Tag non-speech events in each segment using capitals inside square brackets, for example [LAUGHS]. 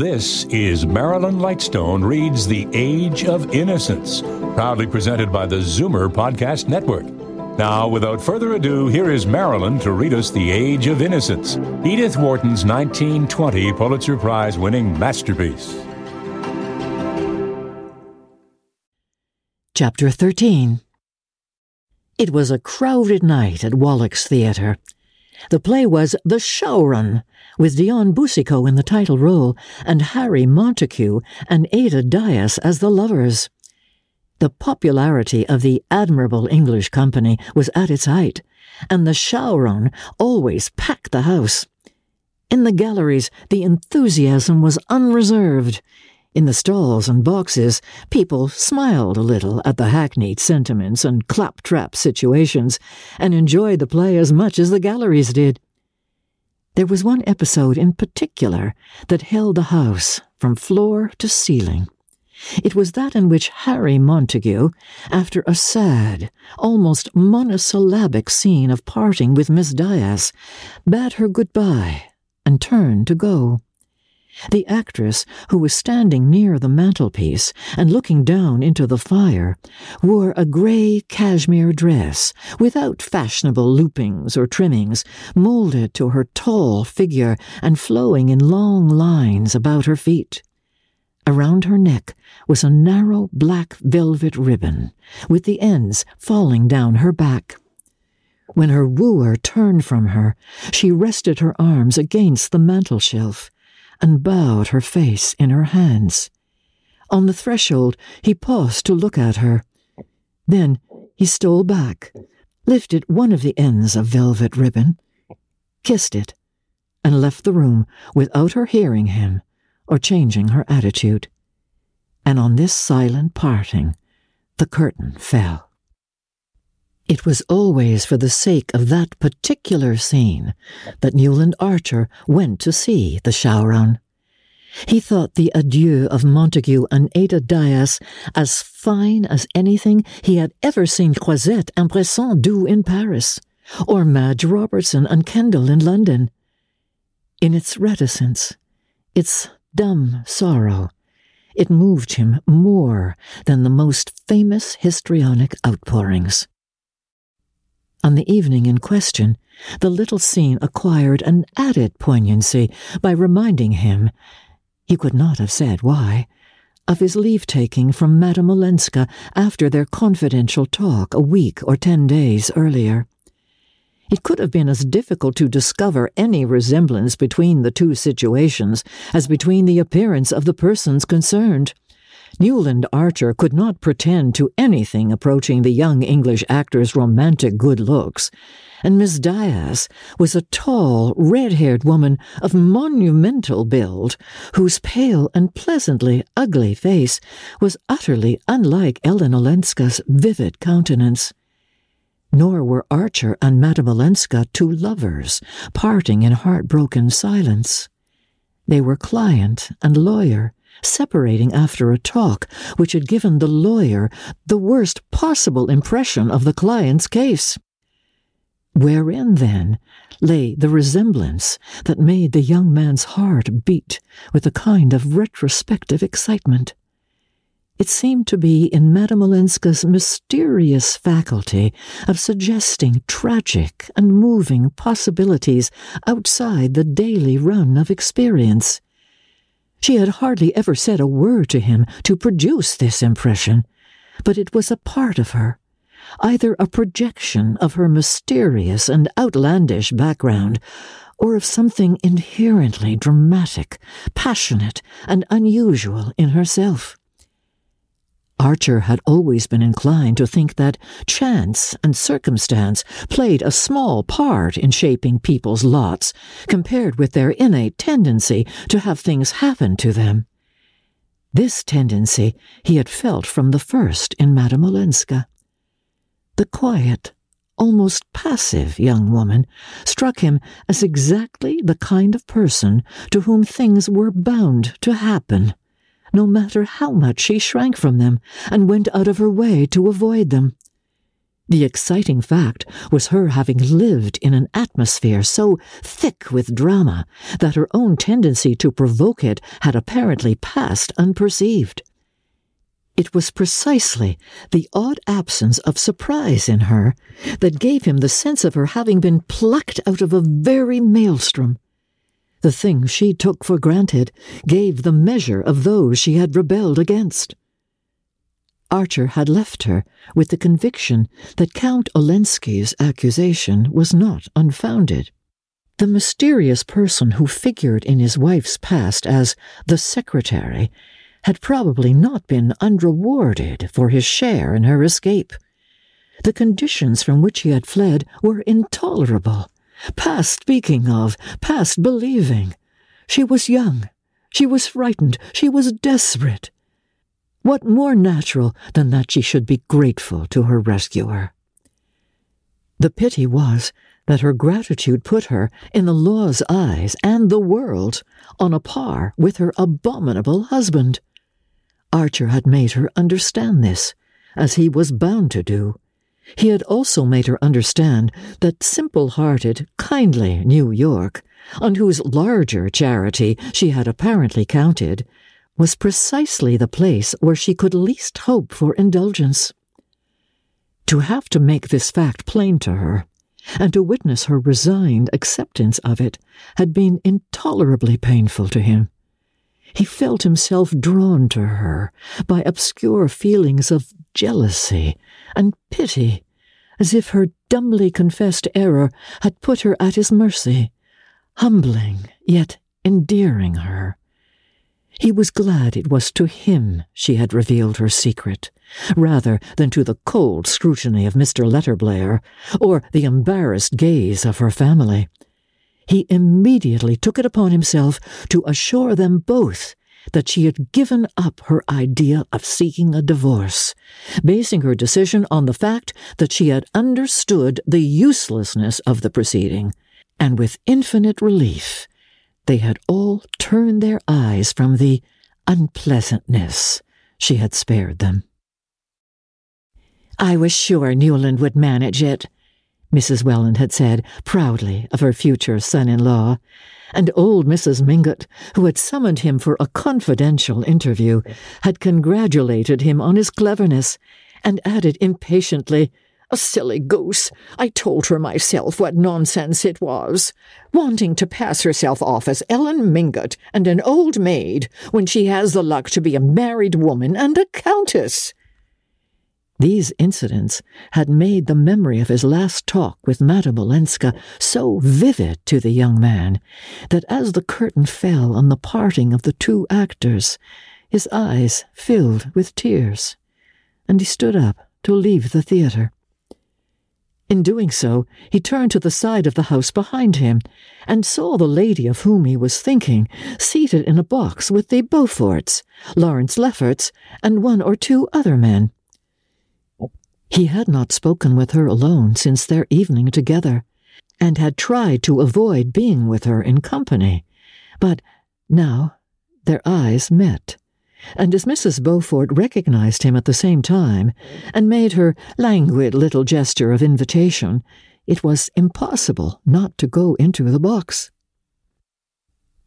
This is Marilyn Lightstone Reads The Age of Innocence, proudly presented by the Zoomer Podcast Network. Now, without further ado, here is Marilyn to read us The Age of Innocence, Edith Wharton's 1920 Pulitzer Prize winning masterpiece. Chapter 13 It was a crowded night at Wallack's Theatre. The play was The Shaughraun, with Dion Boucicault in the title role and Harry Montague and Ada Dyas as the lovers. The popularity of the admirable English company was at its height, and the Shaughraun always packed the house. In the galleries, the enthusiasm was unreserved. In the stalls and boxes, people smiled a little at the hackneyed sentiments and claptrap situations, and enjoyed the play as much as the galleries did. There was one episode in particular that held the house from floor to ceiling. It was that in which Harry Montague, after a sad, almost monosyllabic scene of parting with Miss Dyas, bade her good-bye and turned to go. The actress, who was standing near the mantelpiece and looking down into the fire, wore a grey cashmere dress without fashionable loopings or trimmings, moulded to her tall figure and flowing in long lines about her feet. Around her neck was a narrow black velvet ribbon, with the ends falling down her back. When her wooer turned from her, she rested her arms against the mantel shelf and bowed her face in her hands. On the threshold, he paused to look at her. Then he stole back, lifted one of the ends of velvet ribbon, kissed it, and left the room without her hearing him or changing her attitude. And on this silent parting, the curtain fell. It was always for the sake of that particular scene that Newland Archer went to see the Shaughraun. He thought the adieu of Montague and Ada Dyas as fine as anything he had ever seen Croisette and Bressant do in Paris, or Madge Robertson and Kendal in London. In its reticence, its dumb sorrow, it moved him more than the most famous histrionic outpourings. On the evening in question, the little scene acquired an added poignancy by reminding him, he could not have said why, of his leave taking from Madame Olenska after their confidential talk a week or ten days earlier. It could have been as difficult to discover any resemblance between the two situations as between the appearance of the persons concerned. Newland Archer could not pretend to anything approaching the young English actor's romantic good looks, and Miss Dyas was a tall, red-haired woman of monumental build, whose pale and pleasantly ugly face was utterly unlike Ellen Olenska's vivid countenance. Nor were Archer and Madame Olenska two lovers, parting in heartbroken silence. They were client and lawyer, separating after a talk which had given the lawyer the worst possible impression of the client's case. Wherein, then, lay the resemblance that made the young man's heart beat with a kind of retrospective excitement? It seemed to be in Madame Olenska's mysterious faculty of suggesting tragic and moving possibilities outside the daily run of experience. She had hardly ever said a word to him to produce this impression, but it was a part of her, either a projection of her mysterious and outlandish background, or of something inherently dramatic, passionate, and unusual in herself. Archer had always been inclined to think that chance and circumstance played a small part in shaping people's lots, compared with their innate tendency to have things happen to them. This tendency he had felt from the first in Madame Olenska. The quiet, almost passive young woman struck him as exactly the kind of person to whom things were bound to happen no matter how much she shrank from them and went out of her way to avoid them. The exciting fact was her having lived in an atmosphere so thick with drama that her own tendency to provoke it had apparently passed unperceived. It was precisely the odd absence of surprise in her that gave him the sense of her having been plucked out of a very maelstrom. The things she took for granted gave the measure of those she had rebelled against. Archer had left her with the conviction that Count Olenski's accusation was not unfounded. The mysterious person who figured in his wife's past as the secretary had probably not been unrewarded for his share in her escape. The conditions from which he had fled were intolerable, past speaking of, past believing. She was young, she was frightened, she was desperate. What more natural than that she should be grateful to her rescuer? The pity was that her gratitude put her, in the law's eyes and the world, on a par with her abominable husband. Archer had made her understand this, as he was bound to do. He had also made her understand that simple hearted, kindly New York, on whose larger charity she had apparently counted, was precisely the place where she could least hope for indulgence. To have to make this fact plain to her, and to witness her resigned acceptance of it, had been intolerably painful to him. He felt himself drawn to her by obscure feelings of jealousy and pity, as if her dumbly confessed error had put her at his mercy, humbling yet endearing her. He was glad it was to him she had revealed her secret, rather than to the cold scrutiny of Mr. Letterblair, or the embarrassed gaze of her family. He immediately took it upon himself to assure them both that she had given up her idea of seeking a divorce, basing her decision on the fact that she had understood the uselessness of the proceeding, and with infinite relief they had all turned their eyes from the unpleasantness she had spared them. I was sure Newland would manage it, Mrs. Welland had said proudly of her future son in law, and old Mrs. Mingott, who had summoned him for a confidential interview, had congratulated him on his cleverness, and added impatiently, a silly goose. I told her myself what nonsense it was. Wanting to pass herself off as Ellen Mingott and an old maid when she has the luck to be a married woman and a countess. These incidents had made the memory of his last talk with Madame Olenska so vivid to the young man that as the curtain fell on the parting of the two actors, his eyes filled with tears, and he stood up to leave the theatre. In doing so, he turned to the side of the house behind him, and saw the lady of whom he was thinking seated in a box with the Beauforts, Lawrence Lefferts, and one or two other men. He had not spoken with her alone since their evening together, and had tried to avoid being with her in company, but now their eyes met and as Mrs. Beaufort recognized him at the same time, and made her languid little gesture of invitation, it was impossible not to go into the box.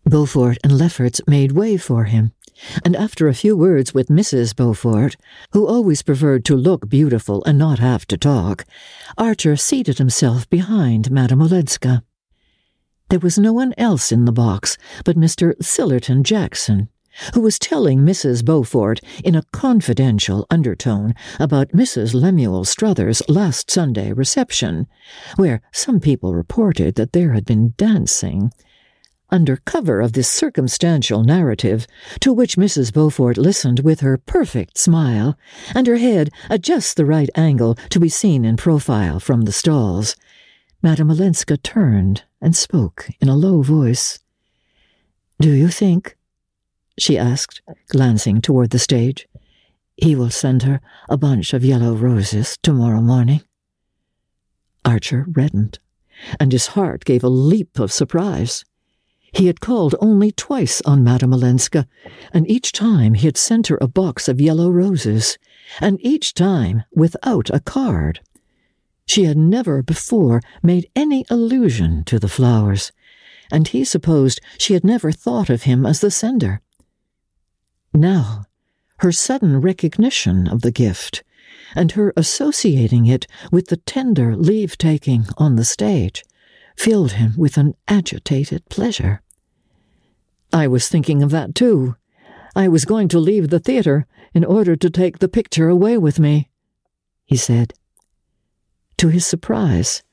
Beaufort and Lefferts made way for him, and after a few words with Mrs. Beaufort, who always preferred to look beautiful and not have to talk, Archer seated himself behind Madame Olenska. There was no one else in the box but Mr. Sillerton Jackson, who was telling Mrs. Beaufort in a confidential undertone about Mrs. Lemuel Struthers' last Sunday reception, where some people reported that there had been dancing. Under cover of this circumstantial narrative, to which Mrs. Beaufort listened with her perfect smile, and her head at just the right angle to be seen in profile from the stalls, Madame Olenska turned and spoke in a low voice. Do you think, she asked, glancing toward the stage. He will send her a bunch of yellow roses tomorrow morning. Archer reddened, and his heart gave a leap of surprise. He had called only twice on Madame Olenska, and each time he had sent her a box of yellow roses, and each time without a card. She had never before made any allusion to the flowers, and he supposed she had never thought of him as the sender. Now, her sudden recognition of the gift, and her associating it with the tender leave taking on the stage, filled him with an agitated pleasure. I was thinking of that too. I was going to leave the theatre in order to take the picture away with me, he said. To his surprise,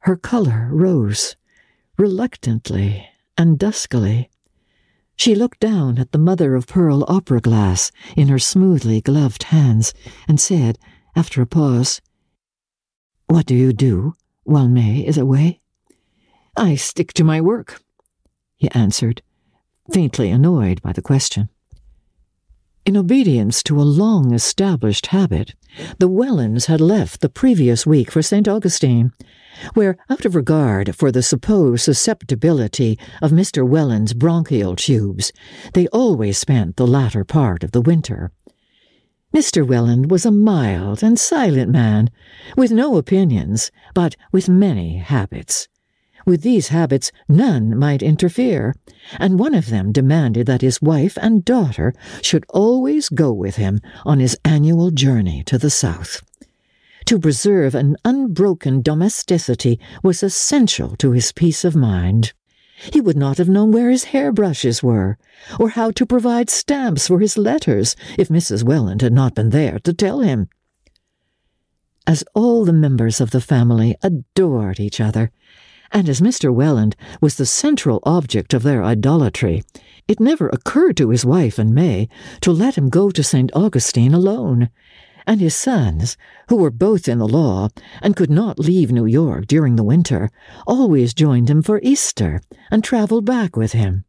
her color rose, reluctantly and duskily. She looked down at the mother of pearl opera glass in her smoothly gloved hands and said, after a pause, What do you do while May is away? I stick to my work, he answered, faintly annoyed by the question. In obedience to a long established habit, the Wellands had left the previous week for St. Augustine, where, out of regard for the supposed susceptibility of Mr. Welland's bronchial tubes, they always spent the latter part of the winter. Mr. Welland was a mild and silent man, with no opinions, but with many habits. With these habits, none might interfere, and one of them demanded that his wife and daughter should always go with him on his annual journey to the south. To preserve an unbroken domesticity was essential to his peace of mind. He would not have known where his hairbrushes were, or how to provide stamps for his letters if Mrs. Welland had not been there to tell him. As all the members of the family adored each other, and as Mr. Welland was the central object of their idolatry, it never occurred to his wife and May to let him go to St. Augustine alone, and his sons, who were both in the law and could not leave New York during the winter, always joined him for Easter and traveled back with him.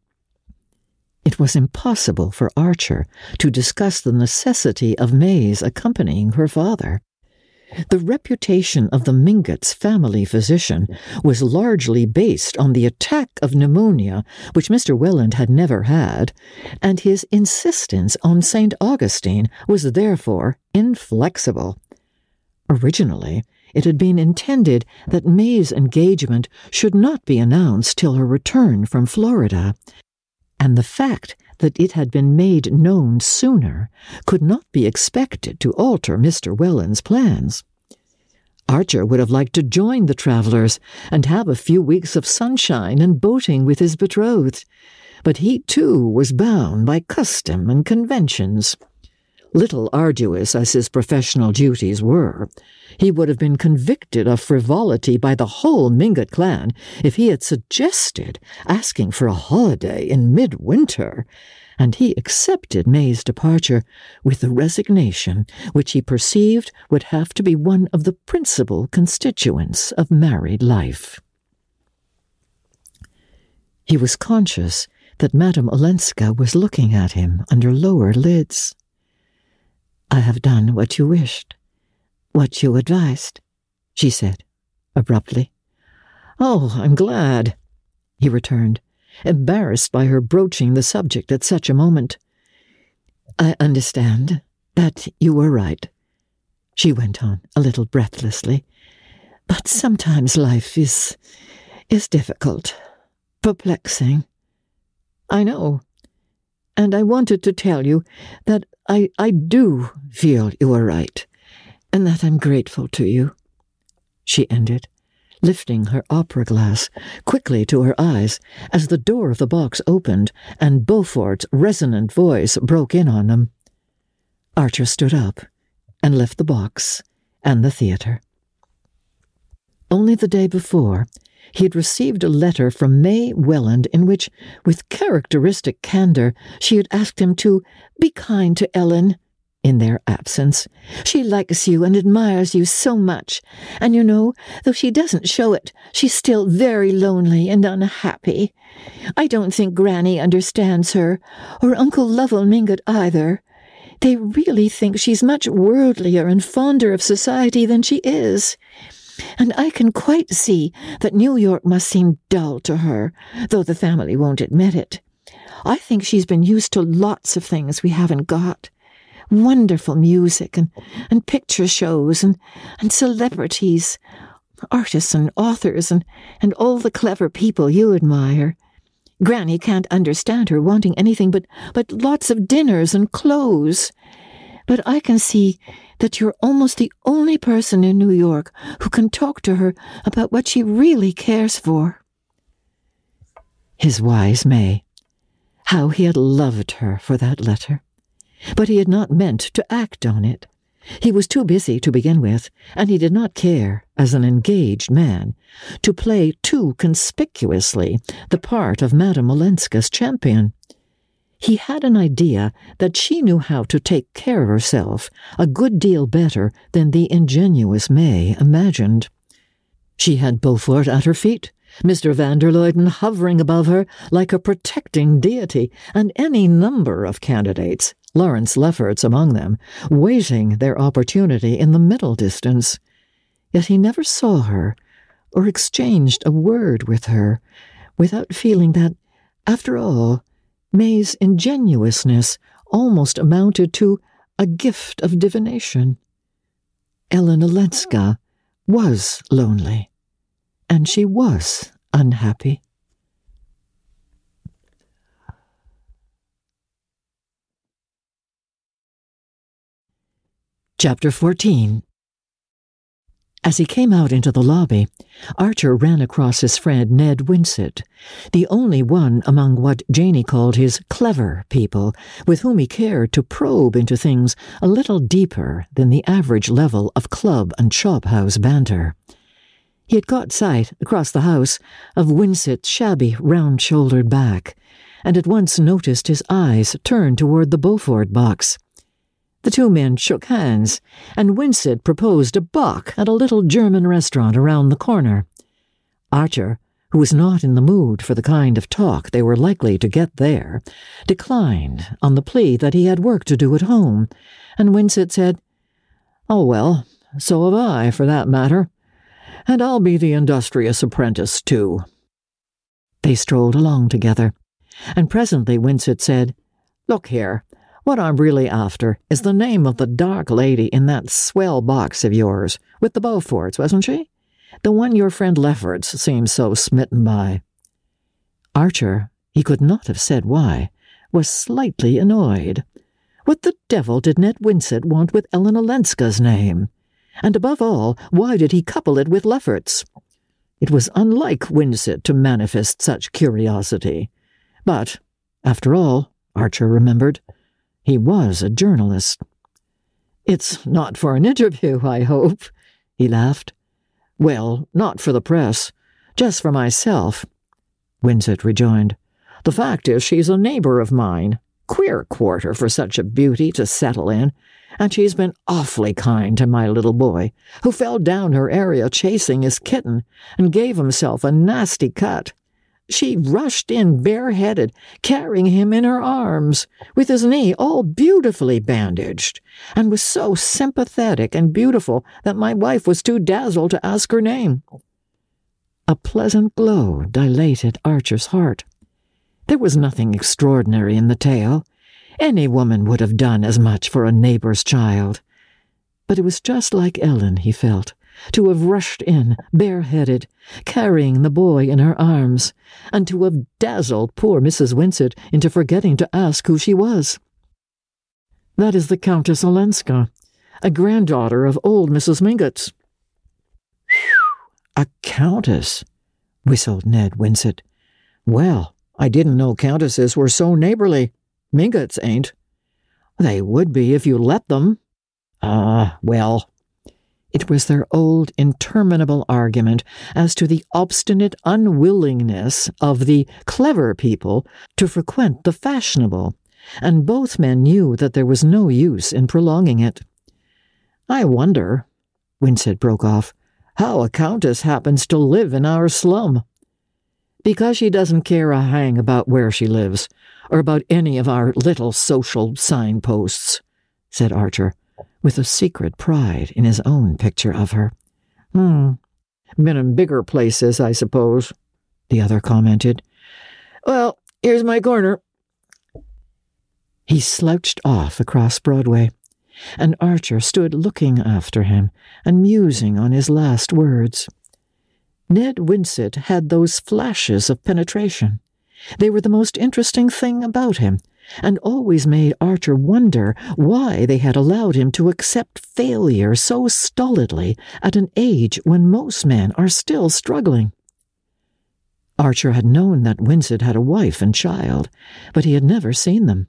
It was impossible for Archer to discuss the necessity of May's accompanying her father. The reputation of the Mingotts family physician was largely based on the attack of pneumonia, which Mr. Welland had never had, and his insistence on St. Augustine was therefore inflexible. Originally, it had been intended that May's engagement should not be announced till her return from Florida, and the fact that it had been made known sooner could not be expected to alter Mr. Welland's plans. Archer would have liked to join the travellers and have a few weeks of sunshine and boating with his betrothed, but he too was bound by custom and conventions. Little arduous as his professional duties were, he would have been convicted of frivolity by the whole Mingott clan if he had suggested asking for a holiday in midwinter, and he accepted May's departure with the resignation which he perceived would have to be one of the principal constituents of married life. He was conscious that Madame Olenska was looking at him under lowered lids. I have done what you wished, what you advised, she said, abruptly. Oh, I'm glad, he returned, embarrassed by her broaching the subject at such a moment. I understand that you were right, she went on, a little breathlessly. But sometimes life is is difficult, perplexing. I know, and I wanted to tell you that I, I do feel you are right, and that I'm grateful to you. She ended, lifting her opera glass quickly to her eyes as the door of the box opened and Beaufort's resonant voice broke in on them. Archer stood up and left the box and the theatre. Only the day before, he had received a letter from May Welland in which, with characteristic candor, she had asked him to be kind to Ellen in their absence. She likes you and admires you so much, and you know, though she doesn't show it, she's still very lonely and unhappy. I don't think Granny understands her, or Uncle Lovell Mingott either. They really think she's much worldlier and fonder of society than she is and I can quite see that New York must seem dull to her, though the family won't admit it. I think she's been used to lots of things we haven't got. Wonderful music and, and picture shows and, and celebrities, artists and authors and, and all the clever people you admire. Granny can't understand her wanting anything but, but lots of dinners and clothes. But I can see that you're almost the only person in New York who can talk to her about what she really cares for. His wise May. How he had loved her for that letter. But he had not meant to act on it. He was too busy to begin with, and he did not care, as an engaged man, to play too conspicuously the part of Madame Olenska's champion. He had an idea that she knew how to take care of herself a good deal better than the ingenuous May imagined. She had Beaufort at her feet, Mr. van der Luyden hovering above her like a protecting deity, and any number of candidates Lawrence Lefferts among them, waiting their opportunity in the middle distance. Yet he never saw her, or exchanged a word with her, without feeling that, after all, May's ingenuousness almost amounted to a gift of divination. Ellen Olenska was lonely, and she was unhappy. Chapter 14 As he came out into the lobby, Archer ran across his friend Ned Winsett, the only one among what Janey called his clever people, with whom he cared to probe into things a little deeper than the average level of club and chophouse banter. He had caught sight, across the house, of Winsett's shabby, round-shouldered back, and at once noticed his eyes turned toward the Beaufort box. The two men shook hands, and Winsett proposed a bock at a little German restaurant around the corner. Archer, who was not in the mood for the kind of talk they were likely to get there, declined on the plea that he had work to do at home, and Winsett said, Oh, well, so have I, for that matter. And I'll be the industrious apprentice, too. They strolled along together, and presently Winsett said, Look here, what I'm really after is the name of the dark lady in that swell box of yours, with the Beauforts, wasn't she? The one your friend Lefferts seems so smitten by. Archer, he could not have said why, was slightly annoyed. What the devil did Ned Winsett want with Ellen Olenska's name? And above all, why did he couple it with Lefferts? It was unlike Winsett to manifest such curiosity. But, after all, Archer remembered, he was a journalist. It's not for an interview, I hope, he laughed. Well, not for the press, just for myself, Winsett rejoined. The fact is, she's a neighbor of mine. Queer quarter for such a beauty to settle in, and she's been awfully kind to my little boy, who fell down her area chasing his kitten and gave himself a nasty cut. She rushed in bareheaded, carrying him in her arms, with his knee all beautifully bandaged, and was so sympathetic and beautiful that my wife was too dazzled to ask her name. A pleasant glow dilated Archer's heart. There was nothing extraordinary in the tale. Any woman would have done as much for a neighbor's child. But it was just like Ellen, he felt, to have rushed in, bareheaded, carrying the boy in her arms, and to have dazzled poor Mrs. Winsett into forgetting to ask who she was. That is the Countess Olenska, a granddaughter of old Mrs. Mingott's. A countess, whistled Ned Winsett. Well, I didn't know countesses were so neighborly. Mingotts ain't. They would be if you let them. Ah, well, it was their old interminable argument as to the obstinate unwillingness of the clever people to frequent the fashionable, and both men knew that there was no use in prolonging it. I wonder, Winsett broke off, how a countess happens to live in our slum. Because she doesn't care a hang about where she lives, or about any of our little social signposts, said Archer with a secret pride in his own picture of her. Hmm, been in bigger places, I suppose, the other commented. Well, here's my corner. He slouched off across Broadway, and Archer stood looking after him and musing on his last words. Ned Winsett had those flashes of penetration. They were the most interesting thing about him, and always made Archer wonder why they had allowed him to accept failure so stolidly at an age when most men are still struggling. Archer had known that Winsett had a wife and child, but he had never seen them.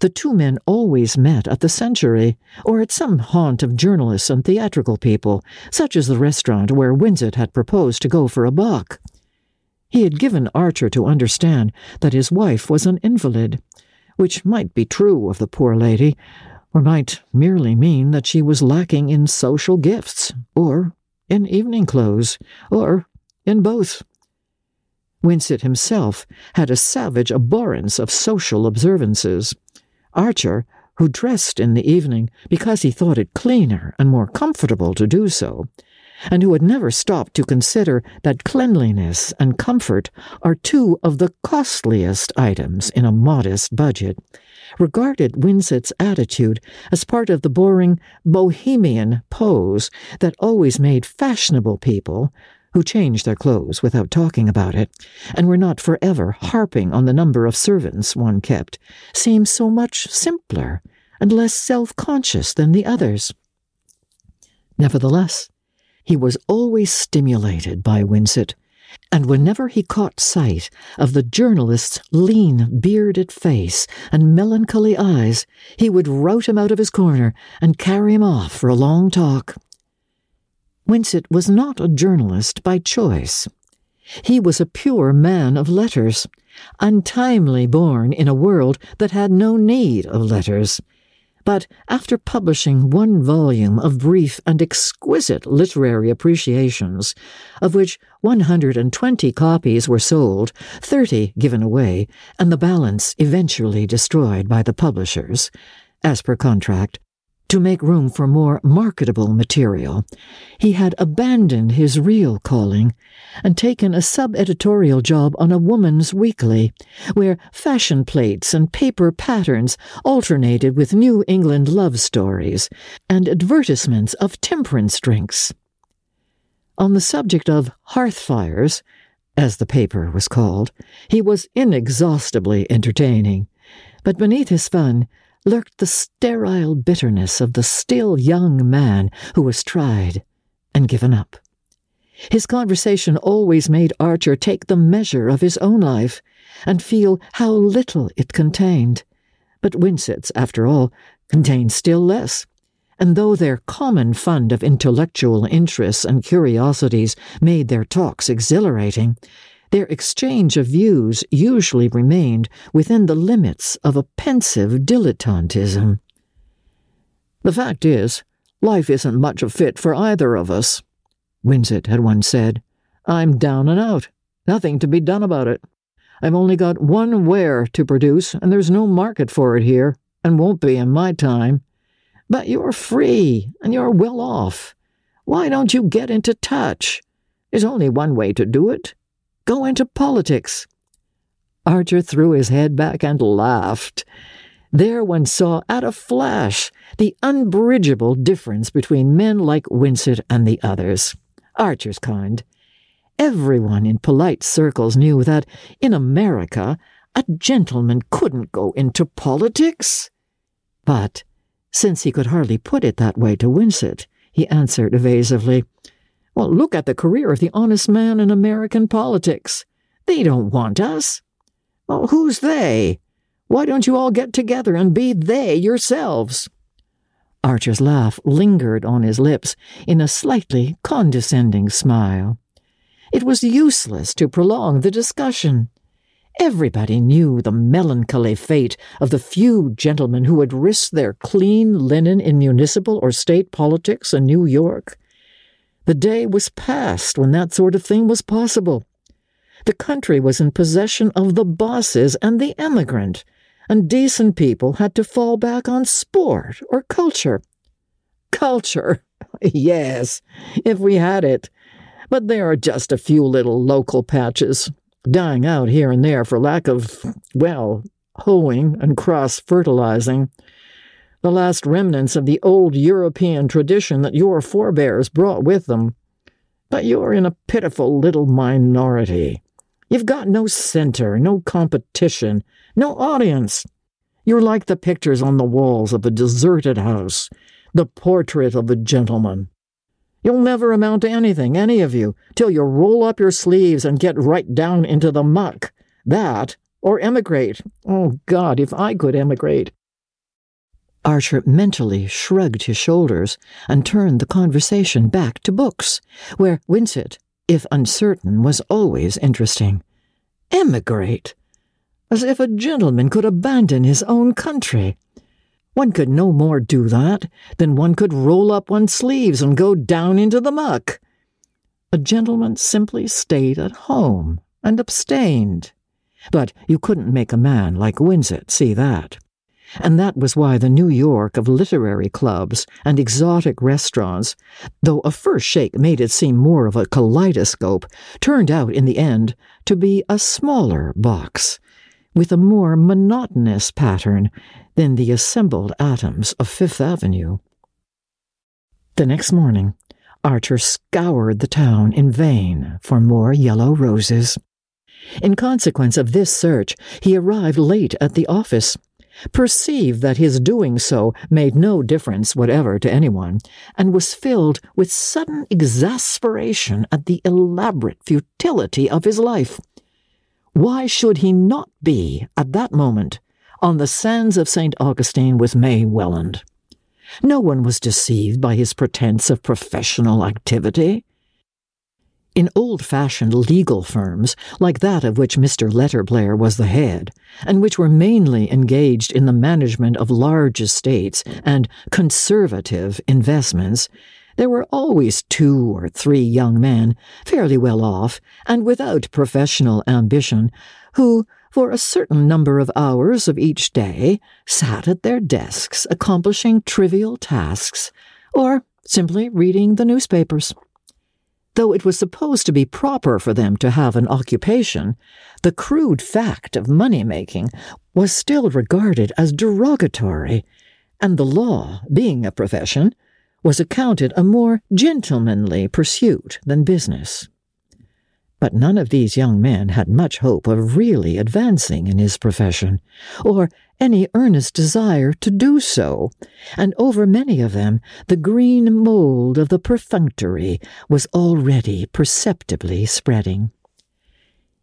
The two men always met at the Century, or at some haunt of journalists and theatrical people, such as the restaurant where Winsett had proposed to go for a bock. He had given Archer to understand that his wife was an invalid, which might be true of the poor lady, or might merely mean that she was lacking in social gifts, or in evening clothes, or in both. Winsett himself had a savage abhorrence of social observances. Archer, who dressed in the evening because he thought it cleaner and more comfortable to do so, and who had never stopped to consider that cleanliness and comfort are two of the costliest items in a modest budget, regarded Winsett's attitude as part of the boring bohemian pose that always made fashionable people, who changed their clothes without talking about it, and were not forever harping on the number of servants one kept, seem so much simpler and less self conscious than the others. Nevertheless, he was always stimulated by Winsett, and whenever he caught sight of the journalist's lean, bearded face and melancholy eyes, he would rout him out of his corner and carry him off for a long talk. Winsett was not a journalist by choice. He was a pure man of letters, untimely born in a world that had no need of letters but after publishing one volume of brief and exquisite literary appreciations, of which 120 copies were sold, 30 given away, and the balance eventually destroyed by the publishers, as per contract, to make room for more marketable material, he had abandoned his real calling and taken a sub editorial job on a woman's weekly, where fashion plates and paper patterns alternated with New England love stories and advertisements of temperance drinks. On the subject of hearth fires, as the paper was called, he was inexhaustibly entertaining, but beneath his fun, lurked the sterile bitterness of the still young man who was tried and given up. His conversation always made Archer take the measure of his own life and feel how little it contained. But Winsett's, after all, contained still less. And though their common fund of intellectual interests and curiosities made their talks exhilarating, their exchange of views usually remained within the limits of a pensive dilettantism. The fact is, life isn't much a fit for either of us, Winsett had once said. I'm down and out. Nothing to be done about it. I've only got one ware to produce, and there's no market for it here, and won't be in my time. But you're free, and you're well off. Why don't you get into touch? There's only one way to do it Go into politics. Archer threw his head back and laughed. There one saw at a flash the unbridgeable difference between men like Winsett and the others, Archer's kind. Everyone in polite circles knew that, in America, a gentleman couldn't go into politics. But, since he could hardly put it that way to Winsett, he answered evasively, well, look at the career of the honest man in American politics. They don't want us. Well, who's they? Why don't you all get together and be they yourselves? Archer's laugh lingered on his lips in a slightly condescending smile. It was useless to prolong the discussion. Everybody knew the melancholy fate of the few gentlemen who had risked their clean linen in municipal or state politics in New York. The day was past when that sort of thing was possible. The country was in possession of the bosses and the emigrant, and decent people had to fall back on sport or culture. Culture, [LAUGHS] yes, if we had it. But there are just a few little local patches, dying out here and there for lack of, well, hoeing and cross fertilizing the last remnants of the old European tradition that your forebears brought with them. but you're in a pitiful little minority. You've got no center, no competition, no audience. You're like the pictures on the walls of a deserted house, the portrait of a gentleman. You'll never amount to anything, any of you, till you roll up your sleeves and get right down into the muck. That, or emigrate. Oh, God, if I could emigrate. Archer mentally shrugged his shoulders and turned the conversation back to books, where Winsett, if uncertain, was always interesting. Emigrate! As if a gentleman could abandon his own country. One could no more do that than one could roll up one's sleeves and go down into the muck. A gentleman simply stayed at home and abstained. But you couldn't make a man like Winsett see that and that was why the New York of literary clubs and exotic restaurants, though a first shake made it seem more of a kaleidoscope, turned out in the end to be a smaller box, with a more monotonous pattern than the assembled atoms of Fifth Avenue. The next morning, Archer scoured the town in vain for more yellow roses. In consequence of this search, he arrived late at the office perceived that his doing so made no difference whatever to anyone, and was filled with sudden exasperation at the elaborate futility of his life. Why should he not be, at that moment, on the sands of St. Augustine with May Welland? No one was deceived by his pretense of professional activity. In old fashioned legal firms, like that of which Mr. Letterblair was the head, and which were mainly engaged in the management of large estates and conservative investments, there were always two or three young men, fairly well off and without professional ambition, who, for a certain number of hours of each day, sat at their desks accomplishing trivial tasks, or simply reading the newspapers. Though it was supposed to be proper for them to have an occupation, the crude fact of money making was still regarded as derogatory, and the law, being a profession, was accounted a more gentlemanly pursuit than business. But none of these young men had much hope of really advancing in his profession, or any earnest desire to do so, and over many of them the green mold of the perfunctory was already perceptibly spreading.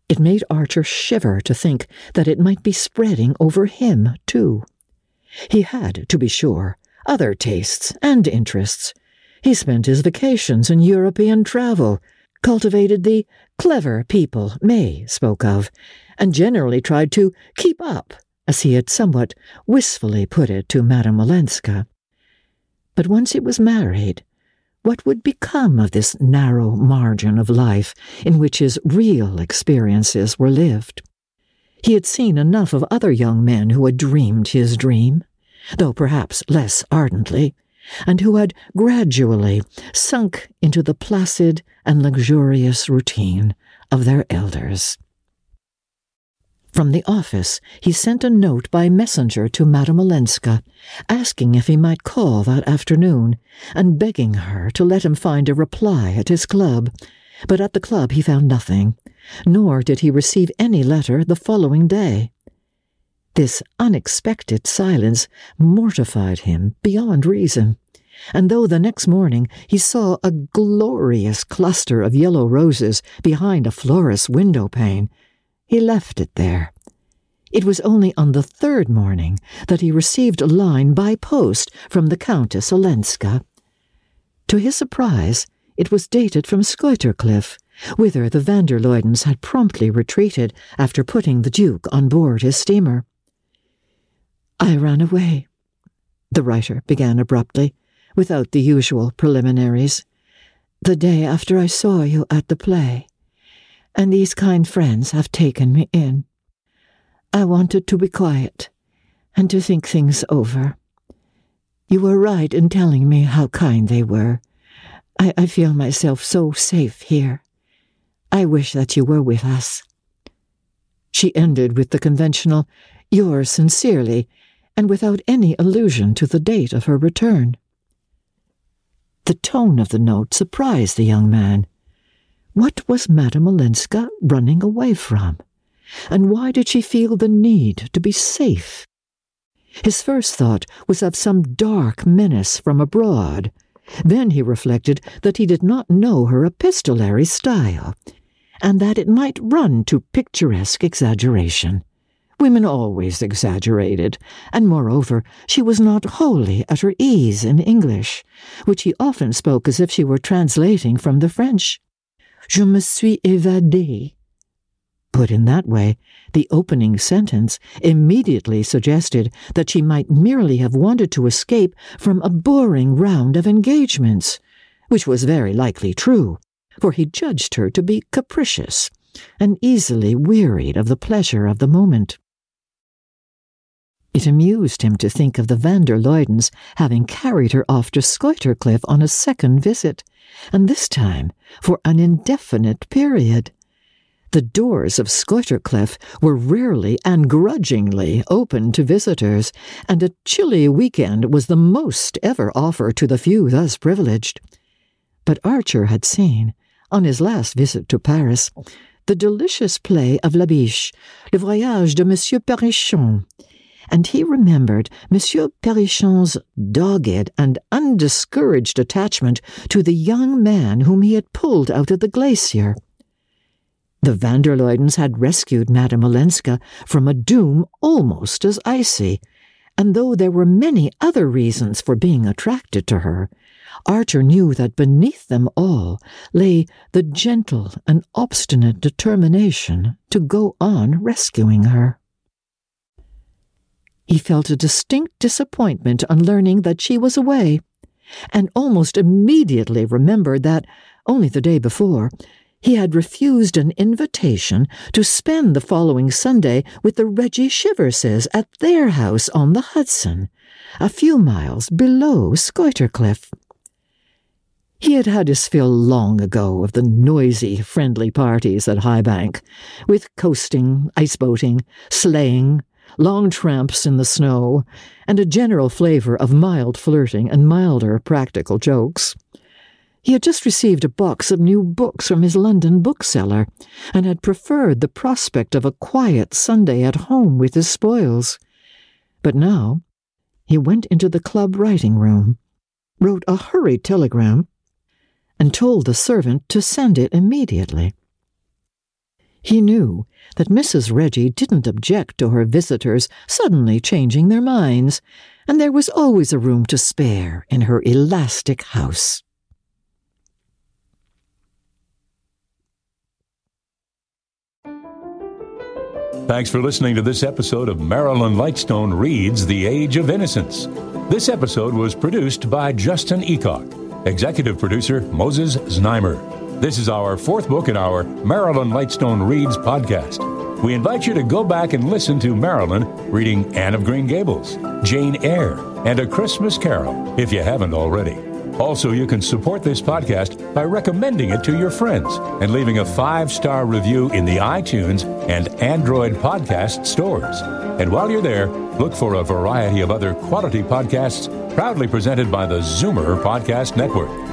It made Archer shiver to think that it might be spreading over him, too. He had, to be sure, other tastes and interests. He spent his vacations in European travel, cultivated the clever people May spoke of, and generally tried to keep up, as he had somewhat wistfully put it to Madame Olenska. But once he was married, what would become of this narrow margin of life in which his real experiences were lived? He had seen enough of other young men who had dreamed his dream, though perhaps less ardently, and who had gradually sunk into the placid and luxurious routine of their elders. From the office, he sent a note by messenger to Madame Olenska, asking if he might call that afternoon, and begging her to let him find a reply at his club. But at the club he found nothing, nor did he receive any letter the following day. This unexpected silence mortified him beyond reason, and though the next morning he saw a glorious cluster of yellow roses behind a florist's window pane, he left it there. It was only on the third morning that he received a line by post from the Countess Olenska. To his surprise, it was dated from Skuytercliff, whither the van der Luydens had promptly retreated after putting the Duke on board his steamer. I ran away, the writer began abruptly, without the usual preliminaries, the day after I saw you at the play, and these kind friends have taken me in. I wanted to be quiet and to think things over. You were right in telling me how kind they were. I, I feel myself so safe here. I wish that you were with us. She ended with the conventional, yours sincerely, and without any allusion to the date of her return. The tone of the note surprised the young man. What was Madame Olenska running away from? And why did she feel the need to be safe? His first thought was of some dark menace from abroad. Then he reflected that he did not know her epistolary style, and that it might run to picturesque exaggeration. Women always exaggerated, and moreover, she was not wholly at her ease in English, which he often spoke as if she were translating from the French. Je me suis évadée. Put in that way, the opening sentence immediately suggested that she might merely have wanted to escape from a boring round of engagements, which was very likely true, for he judged her to be capricious and easily wearied of the pleasure of the moment. It amused him to think of the van der Luydens having carried her off to Skuytercliff on a second visit, and this time for an indefinite period. The doors of Skuytercliff were rarely and grudgingly open to visitors, and a chilly weekend was the most ever offered to the few thus privileged. But Archer had seen, on his last visit to Paris, the delicious play of Labiche, Le Voyage de Monsieur Perrichon, and he remembered Monsieur Perrichon's dogged and undiscouraged attachment to the young man whom he had pulled out of the glacier. The van der Luydens had rescued Madame Olenska from a doom almost as icy, and though there were many other reasons for being attracted to her, Archer knew that beneath them all lay the gentle and obstinate determination to go on rescuing her. He felt a distinct disappointment on learning that she was away, and almost immediately remembered that, only the day before, he had refused an invitation to spend the following Sunday with the Reggie Chiverses at their house on the Hudson, a few miles below Skuytercliff. He had had his fill long ago of the noisy, friendly parties at High Bank, with coasting, ice boating, sleighing, long tramps in the snow, and a general flavor of mild flirting and milder practical jokes. He had just received a box of new books from his London bookseller, and had preferred the prospect of a quiet Sunday at home with his spoils. But now he went into the club writing room, wrote a hurried telegram, and told the servant to send it immediately. He knew that Mrs. Reggie didn't object to her visitors suddenly changing their minds, and there was always a room to spare in her elastic house. Thanks for listening to this episode of Marilyn Lightstone Reads The Age of Innocence. This episode was produced by Justin Eacock, executive producer Moses Znaimer. This is our fourth book in our Marilyn Lightstone Reads podcast. We invite you to go back and listen to Marilyn reading Anne of Green Gables, Jane Eyre, and A Christmas Carol if you haven't already. Also, you can support this podcast by recommending it to your friends and leaving a five star review in the iTunes and Android podcast stores. And while you're there, look for a variety of other quality podcasts proudly presented by the Zoomer Podcast Network.